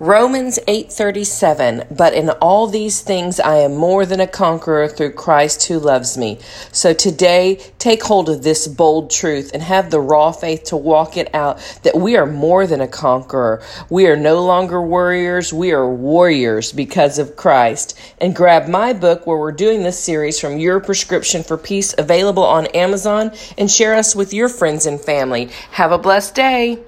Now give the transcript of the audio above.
Romans 8:37 But in all these things I am more than a conqueror through Christ who loves me. So today take hold of this bold truth and have the raw faith to walk it out that we are more than a conqueror. We are no longer worriers, we are warriors because of Christ. And grab my book where we're doing this series from Your Prescription for Peace available on Amazon and share us with your friends and family. Have a blessed day.